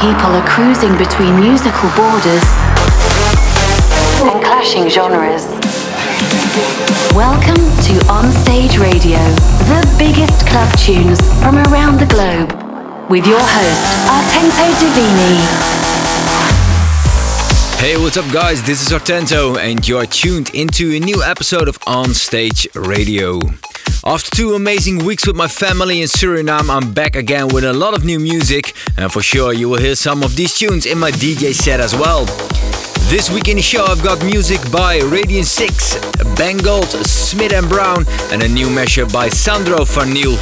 people are cruising between musical borders and clashing genres. Welcome to Onstage Radio, the biggest club tunes from around the globe, with your host, Artento Divini. Hey, what's up, guys? This is Artento, and you are tuned into a new episode of Onstage Radio. After two amazing weeks with my family in Suriname, I'm back again with a lot of new music, and for sure you will hear some of these tunes in my DJ set as well. This week in the show, I've got music by Radiant 6, Bangold, Smith and Brown, and a new mashup by Sandro Farnil.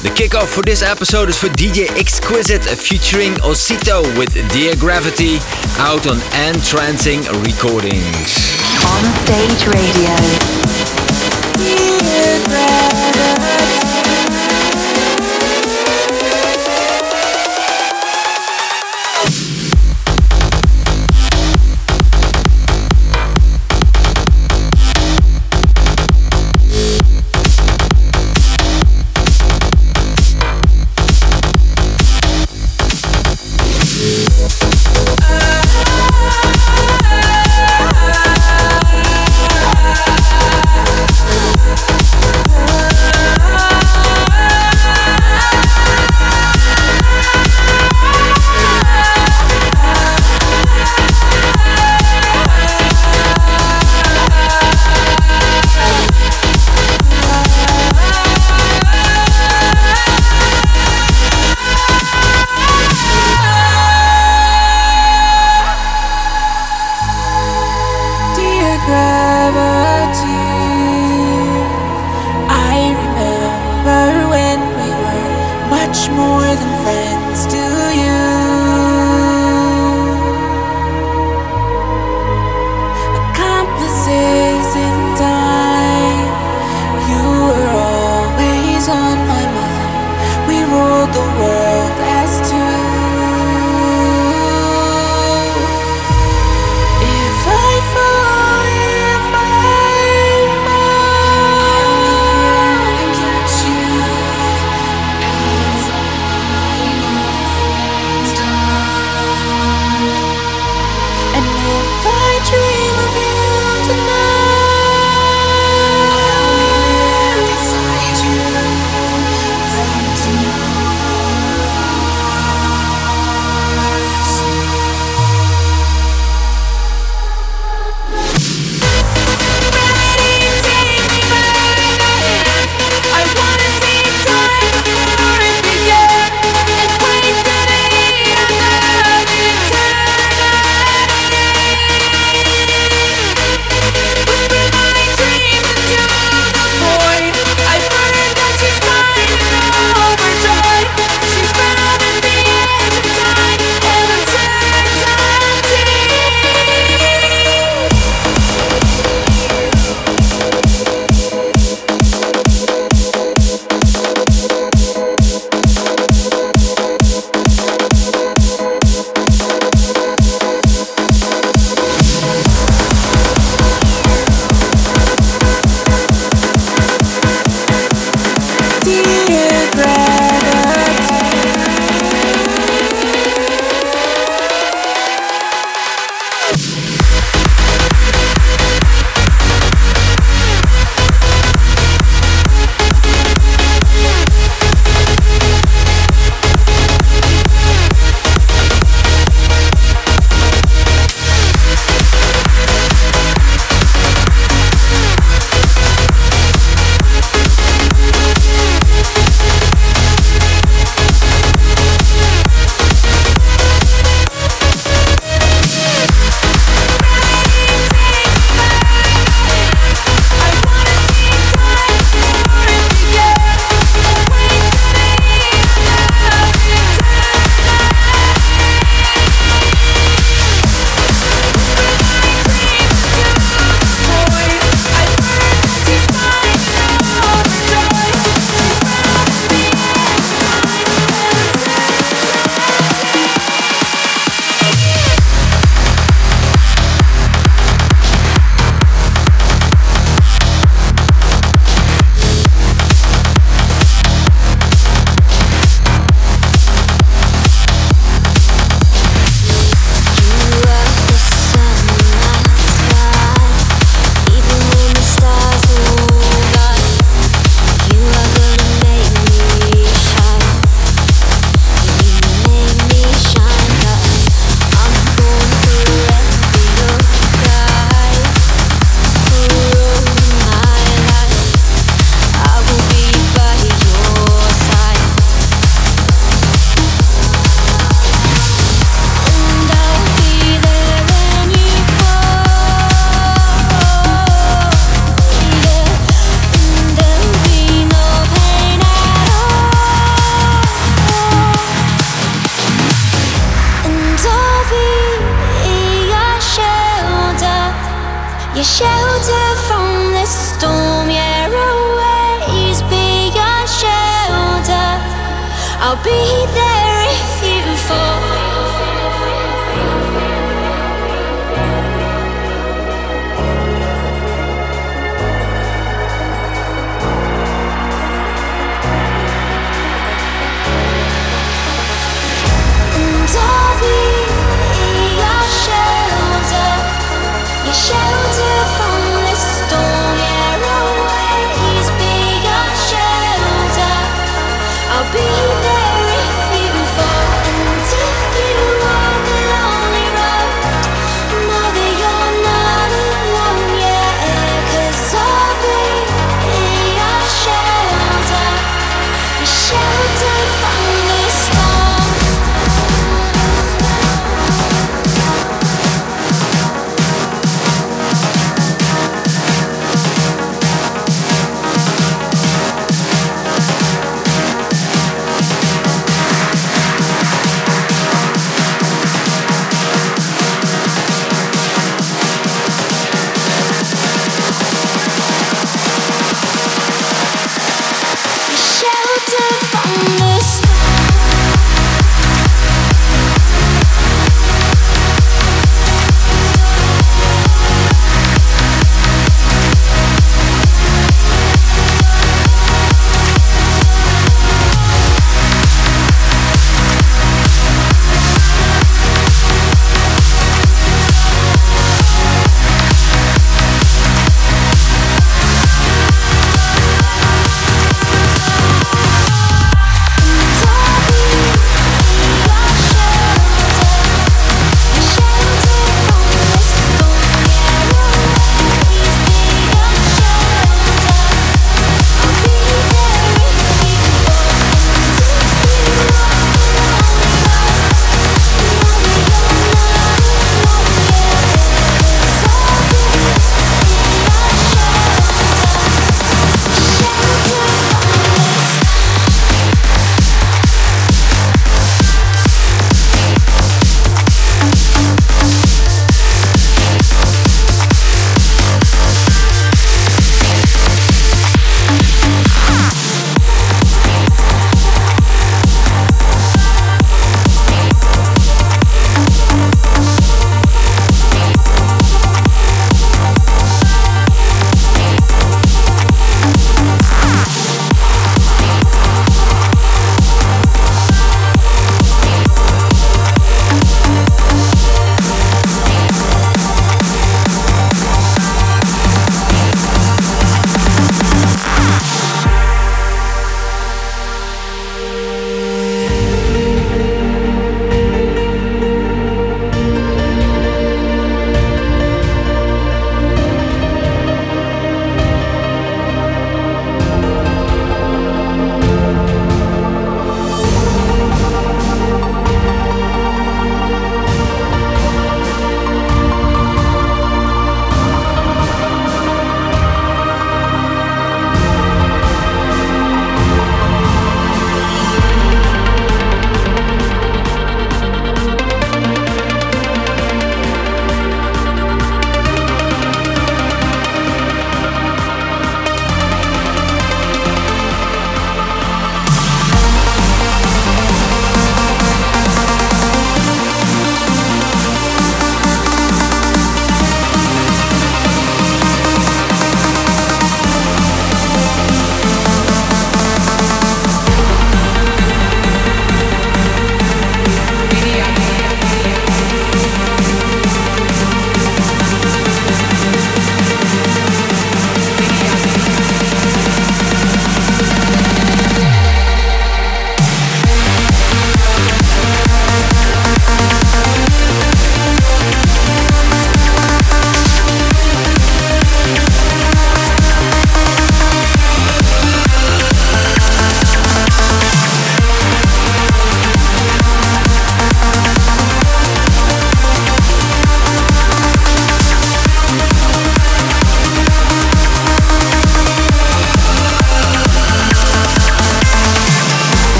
The kickoff for this episode is for DJ Exquisite featuring Osito with Dear Gravity out on Entrancing Recordings. On Stage Radio. Your more than be there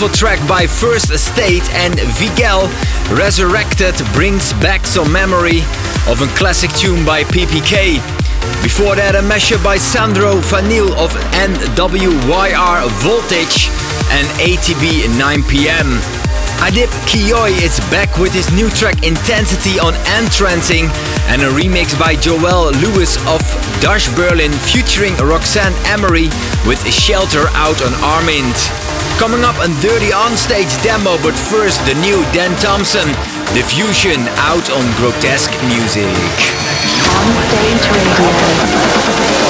beautiful track by First Estate and Vigel, Resurrected, brings back some memory of a classic tune by PPK. Before that, a mashup by Sandro Vanille of NWYR Voltage and ATB 9pm. Adip Kiyoi is back with his new track Intensity on Entrancing and a remix by Joel Lewis of Dash Berlin featuring Roxanne Emery with Shelter out on Armind. Coming up on Dirty Onstage demo, but first the new Dan Thompson, Diffusion out on Grotesque Music. On Stage Radio.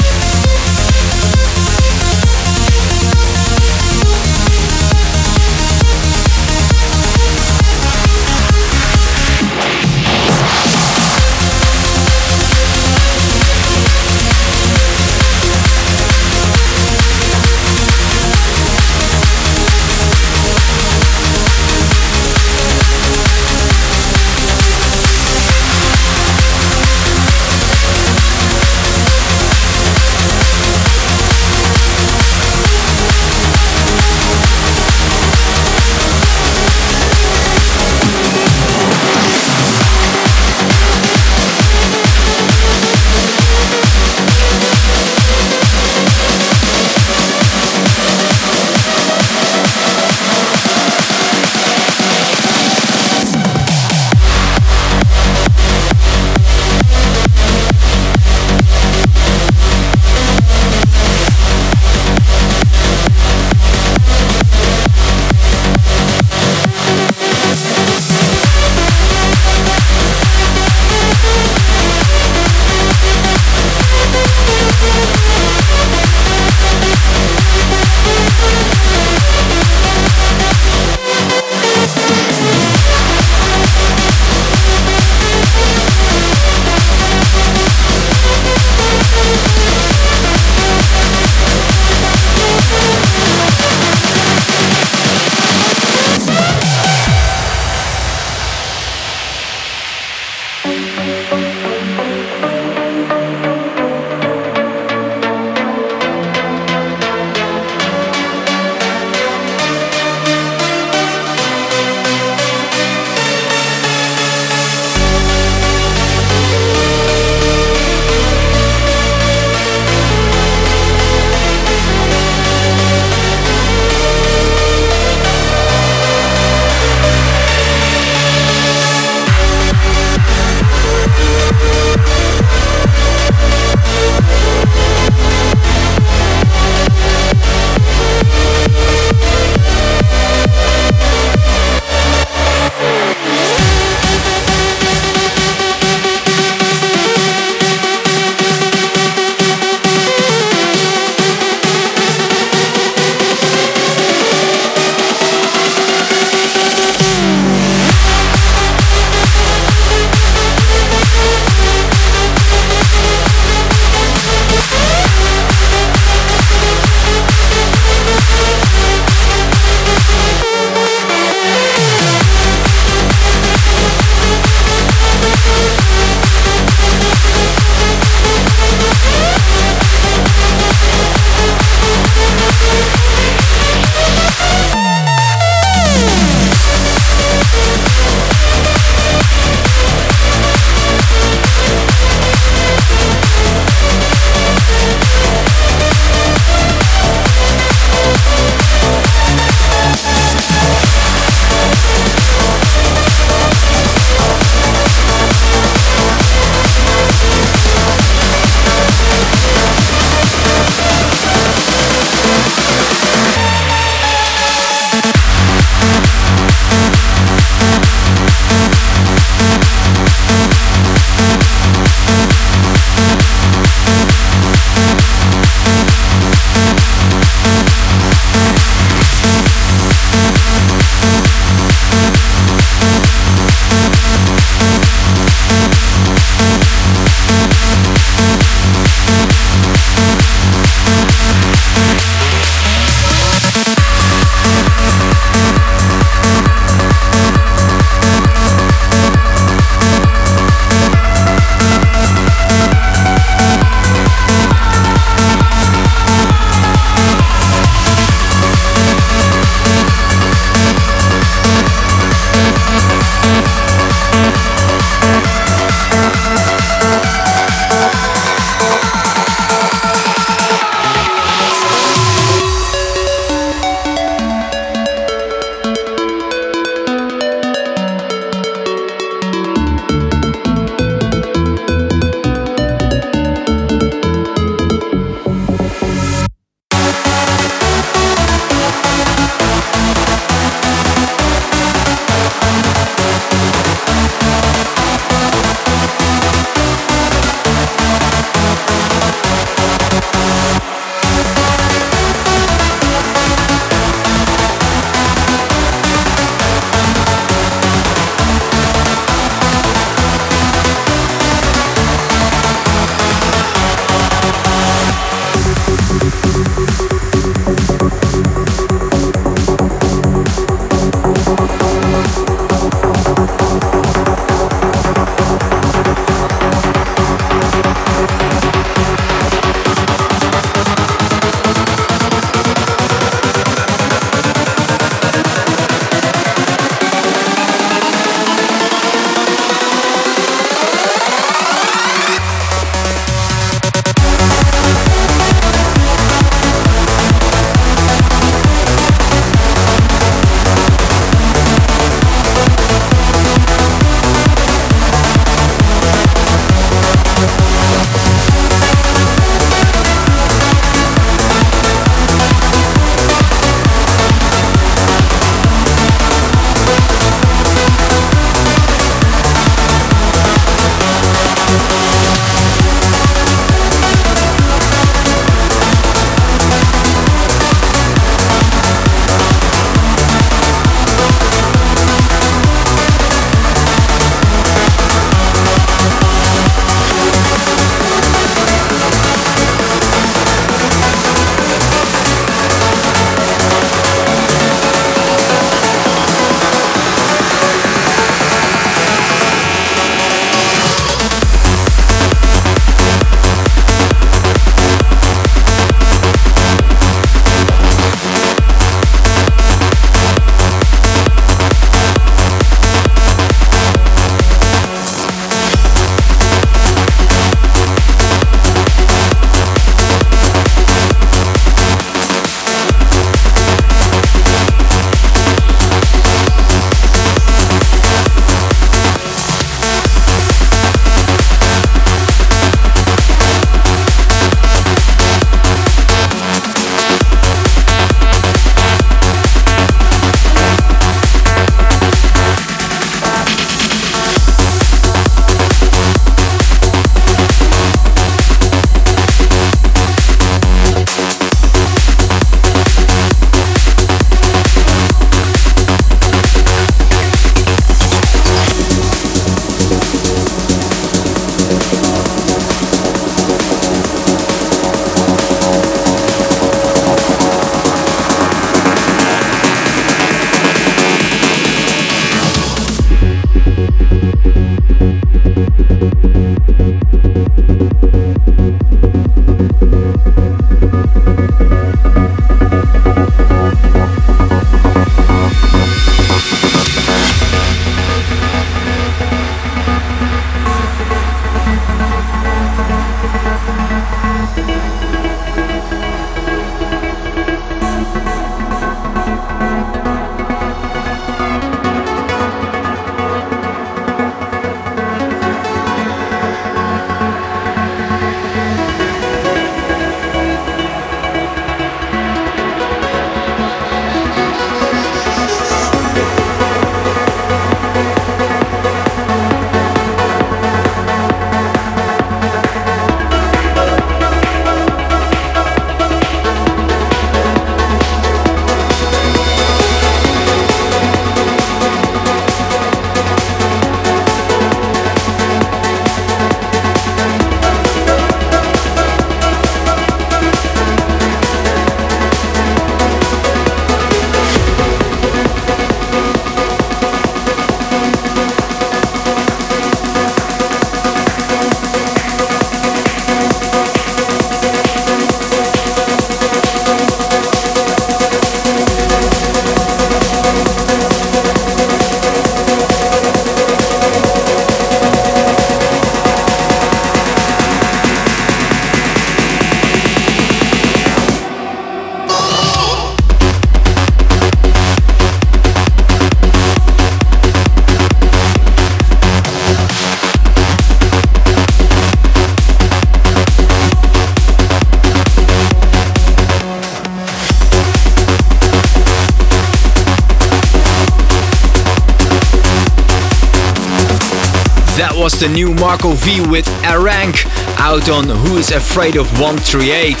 Was the new Marco V with Arank out on Who is Afraid of 138.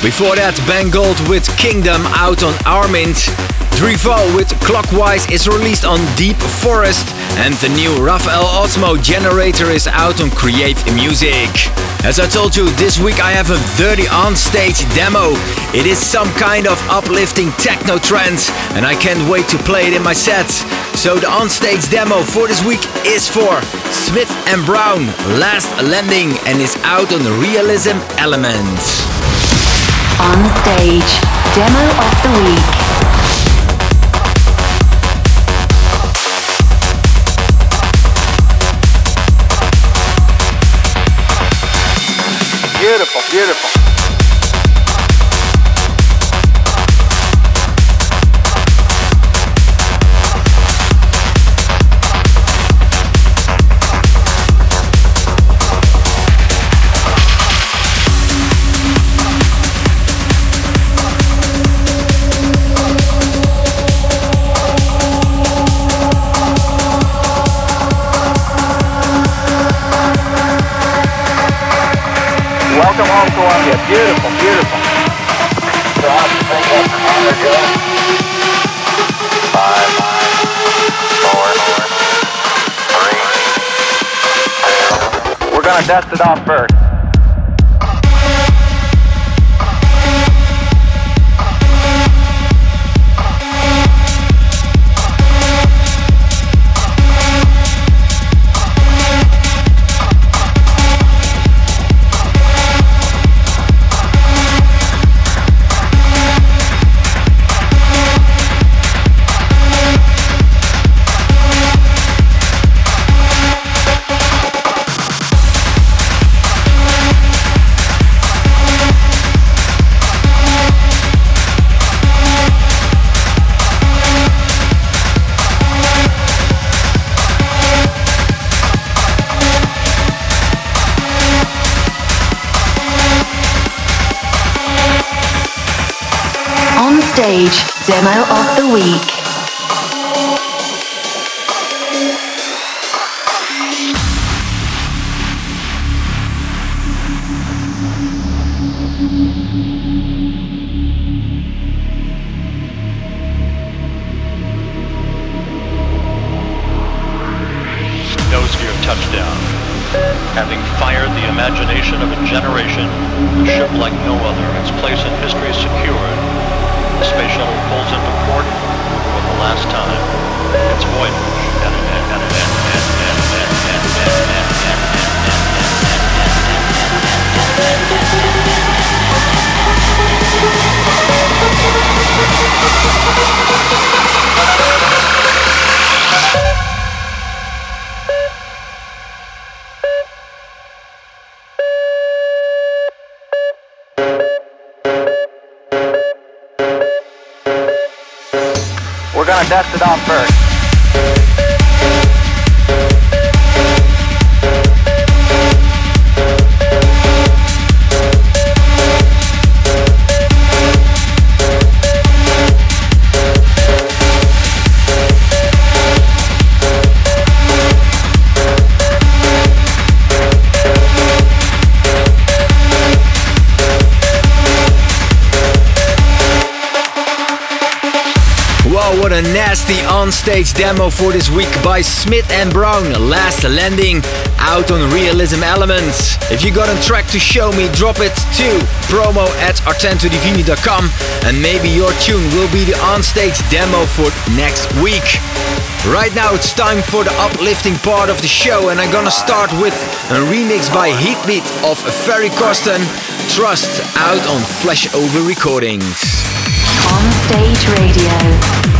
Before that, Ben Gold with Kingdom out on Armind. Drivo with Clockwise is released on Deep Forest, and the new Rafael Osmo Generator is out on Create Music. As I told you, this week I have a dirty on-stage demo. It is some kind of uplifting techno trance, and I can't wait to play it in my set. So the on-stage demo for this week is for Smith and Brown, Last Landing, and is out on the Realism Elements. On stage, demo of the week. Beautiful, beautiful. gonna dust it off first. Demo of the week. We're to dust it off first. On-stage demo for this week by Smith and Brown. Last Landing out on Realism Elements. If you got a track to show me, drop it to promo at artentodivini.com and maybe your tune will be the on-stage demo for next week. Right now it's time for the uplifting part of the show and I'm gonna start with a remix by Heatbeat of Ferry Corsten, Trust out on Flashover Recordings. On stage radio.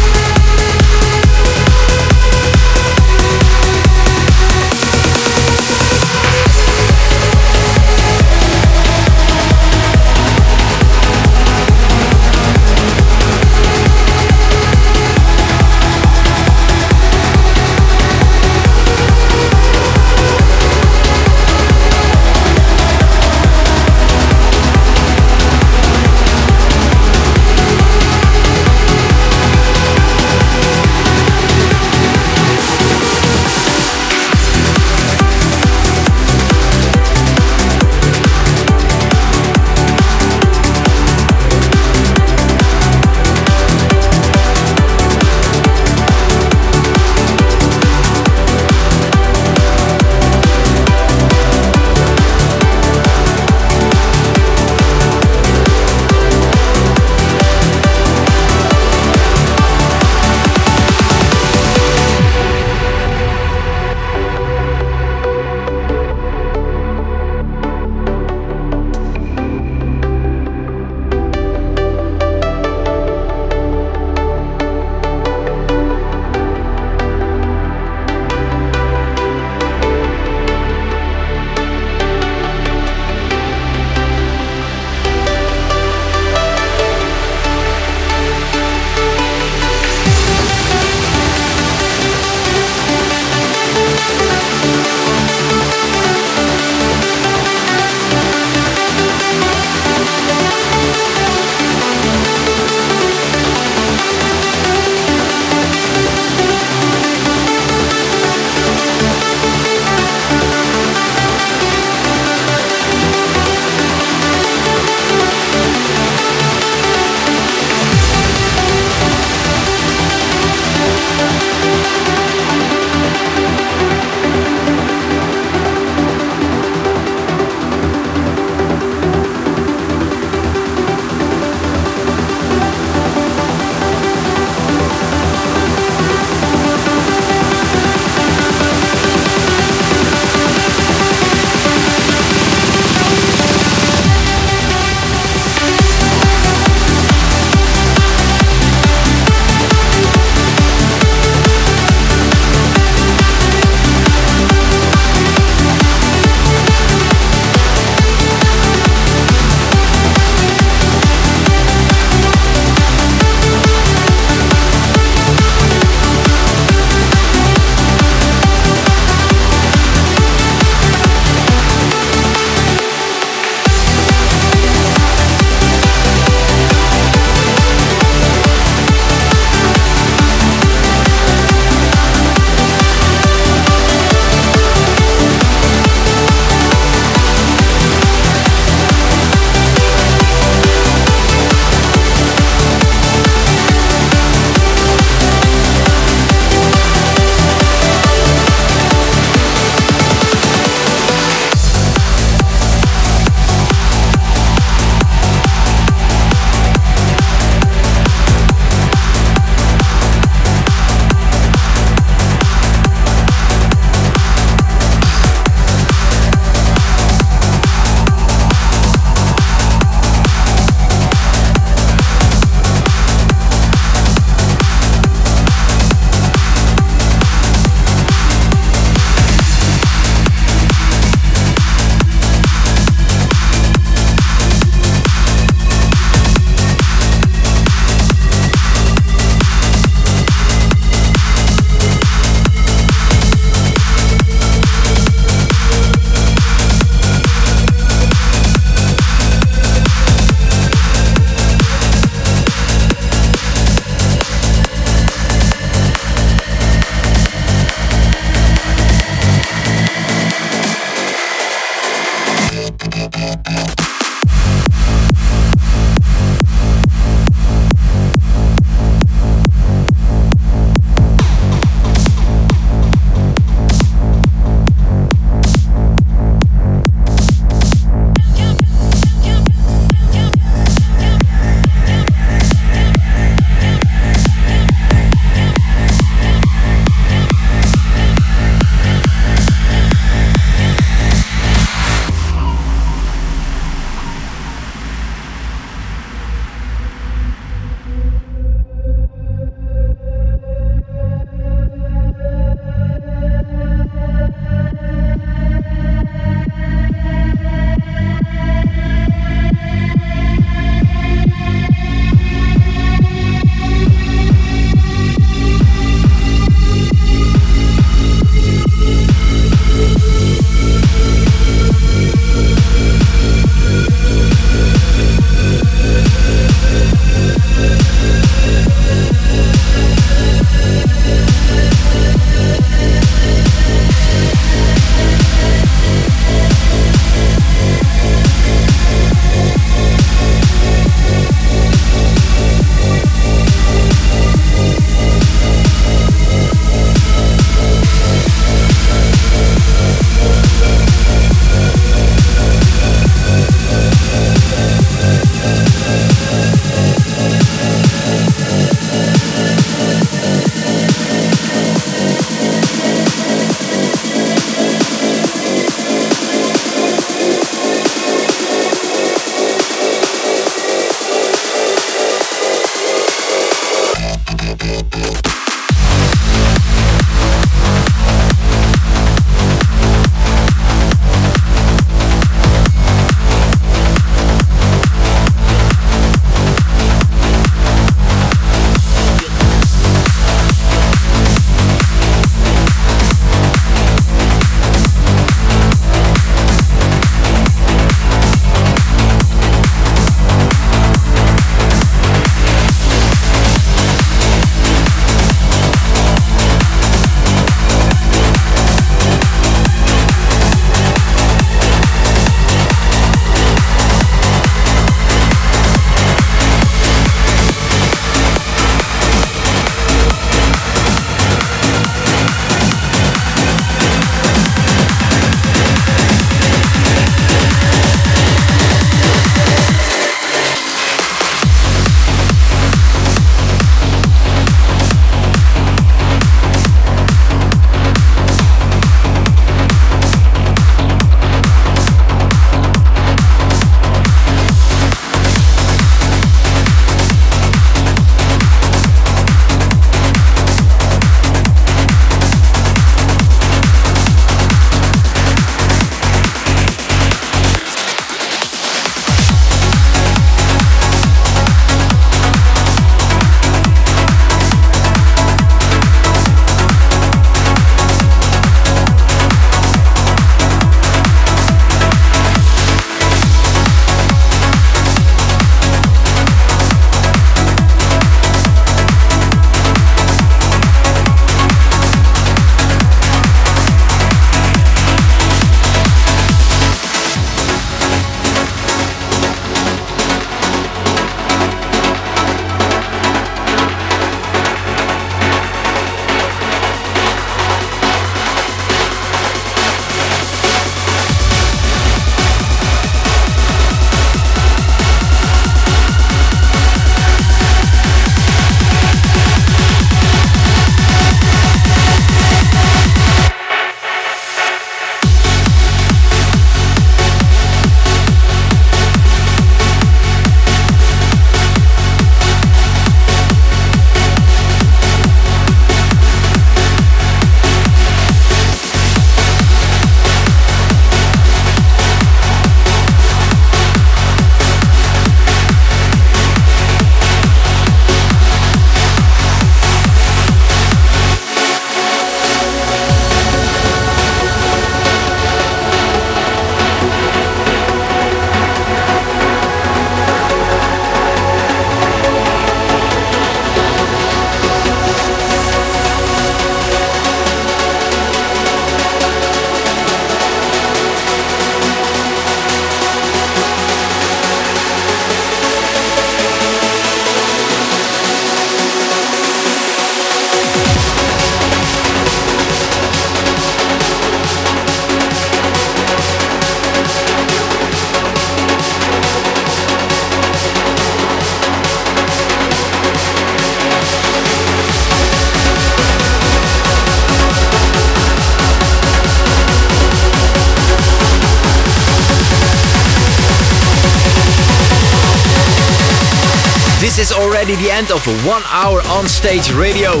End of one hour on stage radio.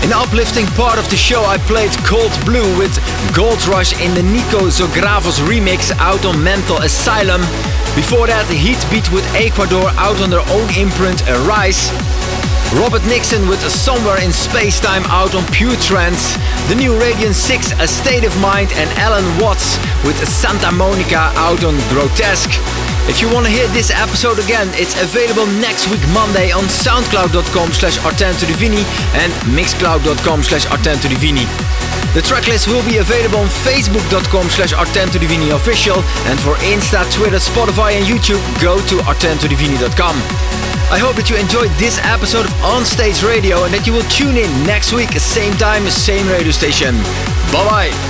In the uplifting part of the show, I played Cold Blue with Gold Rush in the Nico Zogravos remix out on Mental Asylum. Before that, Heatbeat with Ecuador out on their own imprint Arise. Robert Nickson with Somewhere in Spacetime out on Pure Trance. The new Radiant 6 A State of Mind and Allen Watts with Santa Monica out on Grotesque. If you want to hear this episode again, it's available next week Monday on soundcloud.com slash artentodivini and mixcloud.com slash artentodivini. The tracklist will be available on facebook.com slash artentodivini official and for Insta, Twitter, Spotify and YouTube, go to artentodivini.com. I hope that you enjoyed this episode of On Stage Radio and that you will tune in next week, same time, same radio station. Bye bye.